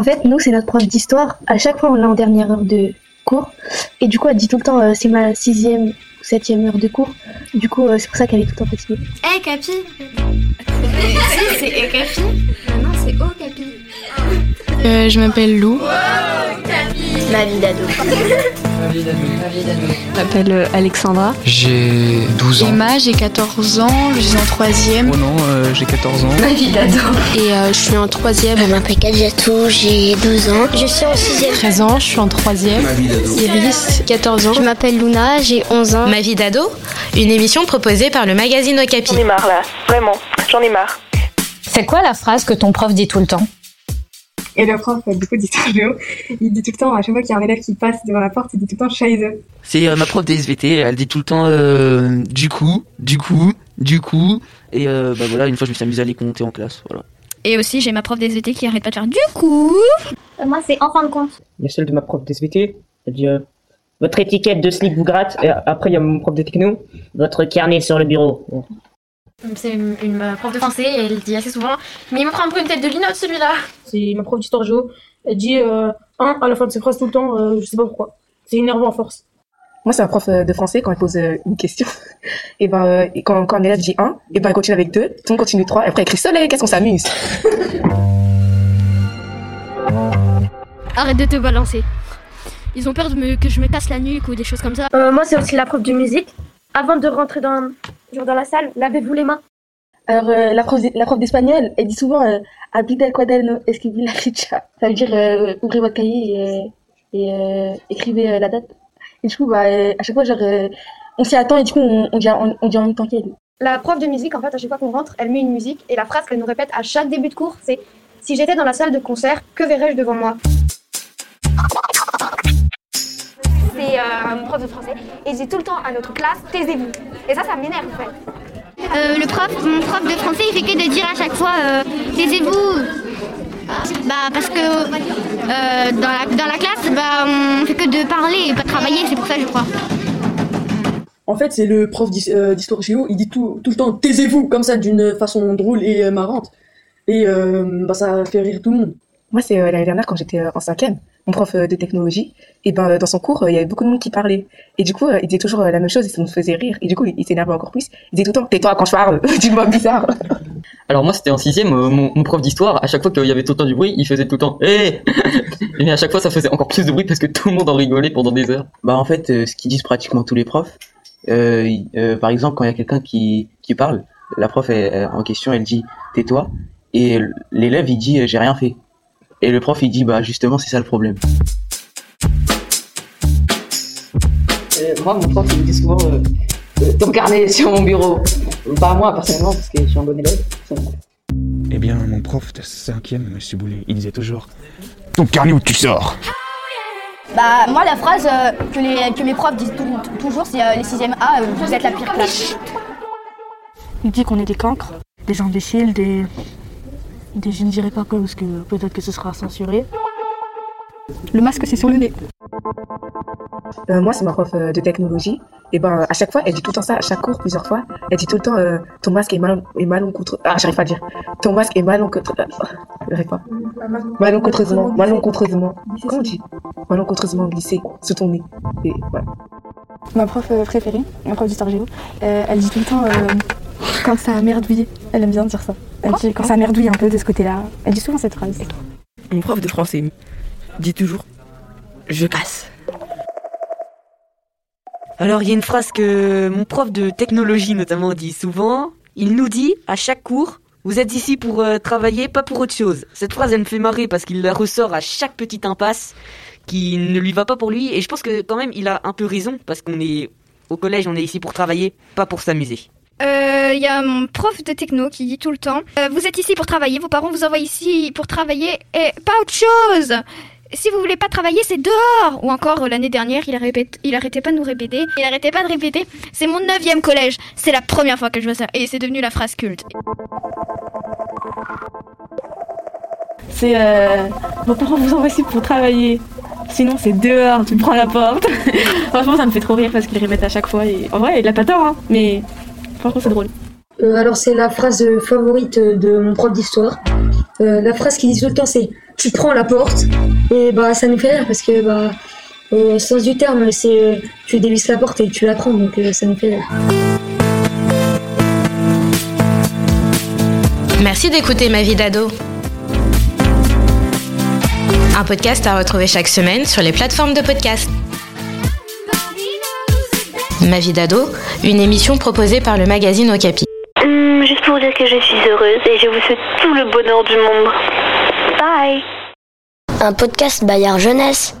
En fait, nous, c'est notre prof d'histoire. À chaque fois, on l'a en dernière heure de cours. Et du coup, elle dit tout le temps, euh, c'est ma sixième ou septième heure de cours. Du coup, euh, c'est pour ça qu'elle est tout le temps fatiguée. Hé, hey, Capi Si, c'est Hé, Capi Non, c'est Oh, Capi. Euh, je m'appelle Lou. Vie d'ado. Ma vie d'ado. Je m'appelle euh, Alexandra. J'ai 12 ans. Emma, j'ai 14 ans. Je suis en troisième. Oh non, euh, j'ai 14 ans. Ma vie d'ado. Et euh, je suis en troisième. Je m'appelle Kadjatou, j'ai 12 ans. Je suis en sixième. 13 ans, je suis en troisième. Ma vie d'ado. Iris, 14 ans. Je m'appelle Luna, j'ai 11 ans. Ma vie d'ado, une émission proposée par le magazine Okapi. J'en ai marre là, vraiment, j'en ai marre. C'est quoi la phrase que ton prof dit tout le temps? Et le prof, du coup, d'histoire géo, il dit tout le temps, à chaque fois qu'il y a un élève qui passe devant la porte, il dit tout le temps Scheiße. C'est euh, ma prof de SVT, elle dit tout le temps euh, du coup, du coup, du coup. Et euh, bah voilà, une fois je me suis amusé à les compter en classe, voilà. Et aussi, j'ai ma prof d'SVT qui arrête pas de faire du coup. moi, c'est en fin de compte. Il y a celle de ma prof d'SVT, elle dit votre étiquette de slip vous gratte. Et après, il y a mon prof de techno, votre carnet sur le bureau. C'est une, une, prof de français et elle dit assez souvent Mais il me prend un peu une tête de linotte celui-là C'est ma prof d'histoire géo. Elle dit euh, un à la fin de ses phrases tout le temps, euh, je sais pas pourquoi. C'est énervant en force. Moi, c'est un prof de français quand elle pose une question. Et ben, euh, quand, quand un élève dit un, et ben, elle continue avec deux, tout le monde continue trois, et après, elle crie soleil, qu'est-ce qu'on s'amuse? Arrête de te balancer. Ils ont peur de me, que je me casse la nuque ou des choses comme ça. Euh, moi, c'est aussi la prof de musique. Avant de rentrer dans, genre dans la salle, lavez-vous les mains. Alors, euh, la prof, la prof d'espagnol, elle dit souvent euh, Habita el cuaderno, escribir la fecha. Ça veut dire euh, ouvrez votre cahier et, et euh, écrivez la date. Et du coup, bah, à chaque fois, genre, on s'y attend et du coup, on, on, dit, on, on dit en même temps qu'elle. La prof de musique, en fait, à chaque fois qu'on rentre, elle met une musique et la phrase qu'elle nous répète à chaque début de cours, c'est Si j'étais dans la salle de concert, que verrais-je devant moi? Euh, mon prof de français et il dit tout le temps à notre classe Taisez-vous. Et ça, ça m'énerve en fait. Euh, le prof, mon prof de français, il fait que de dire à chaque fois euh, taisez-vous. Bah parce que euh, dans, la, dans la classe, bah on fait que de parler et pas de travailler, c'est pour ça je crois. En fait, c'est le prof d'histoire géo, il dit tout, tout le temps taisez-vous comme ça d'une façon drôle et marrante. Et bah ça fait rire tout le monde. Moi, c'est l'année dernière quand j'étais en cinquième, mon prof de technologie, et ben dans son cours, il y avait beaucoup de monde qui parlait. Et du coup, il disait toujours la même chose et ça nous faisait rire. Et du coup, il s'énervait encore plus. Il disait tout le temps, tais-toi quand je parle, dis-moi bizarre. Alors moi, c'était en sixième, mon, mon, prof d'histoire, à chaque fois qu'il y avait tout le temps du bruit, il faisait tout le temps, hé Et à chaque fois, ça faisait encore plus de bruit parce que tout le monde en rigolait pendant des heures. Bah en fait, euh, ce qu'ils disent pratiquement tous les profs, euh, euh, par exemple, quand il y a quelqu'un qui, qui parle, la prof elle, en question, elle dit, tais-toi, et l'élève, il dit, j'ai rien fait. Et le prof, il dit, bah justement, c'est ça le problème. Euh, moi, mon prof, il me dit souvent, euh, euh, ton carnet est sur mon bureau. Pas moi, personnellement, parce que je suis un bon élève. Eh bien, mon prof de cinquième, Monsieur Boulet, il disait toujours, ton carnet où tu sors Bah, moi, la phrase euh, que, les, que mes profs disent tout, toujours, c'est euh, les 6e A, vous êtes la pire classe. Il dit qu'on est des cancres, des imbéciles, des. Je ne dirais pas quoi parce que peut-être que ce sera censuré. Le masque, c'est sur le nez. Euh, moi, c'est ma prof de technologie. Et ben, à chaque fois, elle dit tout le temps ça, à chaque cours, plusieurs fois. Elle dit tout le temps, euh, ton masque est mal, est malencontreux. Ah, j'arrive pas à dire. Ton masque est malencontreux. J'arrive pas. Malencontreusement, malencontreusement. Comment on dit? Malencontreusement glissé sous ton nez. Et voilà. Ma prof euh, préférée, ma prof d'histoire géo, euh, elle dit tout le temps euh, quand ça a merdouillé. Elle aime bien dire ça. Elle dit quand ça merdouille un peu de ce côté-là. Elle dit souvent cette phrase. Mon prof de français dit toujours je casse. Alors il y a une phrase que mon prof de technologie notamment dit souvent. Il nous dit à chaque cours, vous êtes ici pour euh, travailler, pas pour autre chose. Cette phrase elle me fait marrer parce qu'il la ressort à chaque petite impasse qui ne lui va pas pour lui. Et je pense que quand même il a un peu raison parce qu'on est au collège, on est ici pour travailler, pas pour s'amuser. Il euh, y a mon prof de techno qui dit tout le temps euh, Vous êtes ici pour travailler, vos parents vous envoient ici pour travailler et pas autre chose si vous voulez pas travailler, c'est dehors. Ou encore l'année dernière, il, il arrêtait pas de nous répéter. Il arrêtait pas de répéter. C'est mon neuvième collège. C'est la première fois que je vois ça. Et c'est devenu la phrase culte. C'est euh, vos parents vous envoient ici pour travailler. Sinon, c'est dehors, tu prends la porte. franchement, ça me fait trop rire parce qu'il répète à chaque fois. Et... En vrai, il a pas tort, hein, mais franchement, c'est drôle. Euh, alors, c'est la phrase favorite de mon prof d'histoire. Euh, la phrase qu'il dit tout le temps, c'est tu prends la porte et bah ça nous fait rire parce que bah au sens du terme c'est euh, tu dévisses la porte et tu la prends donc euh, ça nous fait rire. Merci d'écouter Ma vie d'ado. Un podcast à retrouver chaque semaine sur les plateformes de podcast. Ma vie d'ado, une émission proposée par le magazine Okapi. Hum, juste pour vous dire que je suis heureuse et je vous souhaite tout le bonheur du monde. Bye Un podcast Bayard Jeunesse.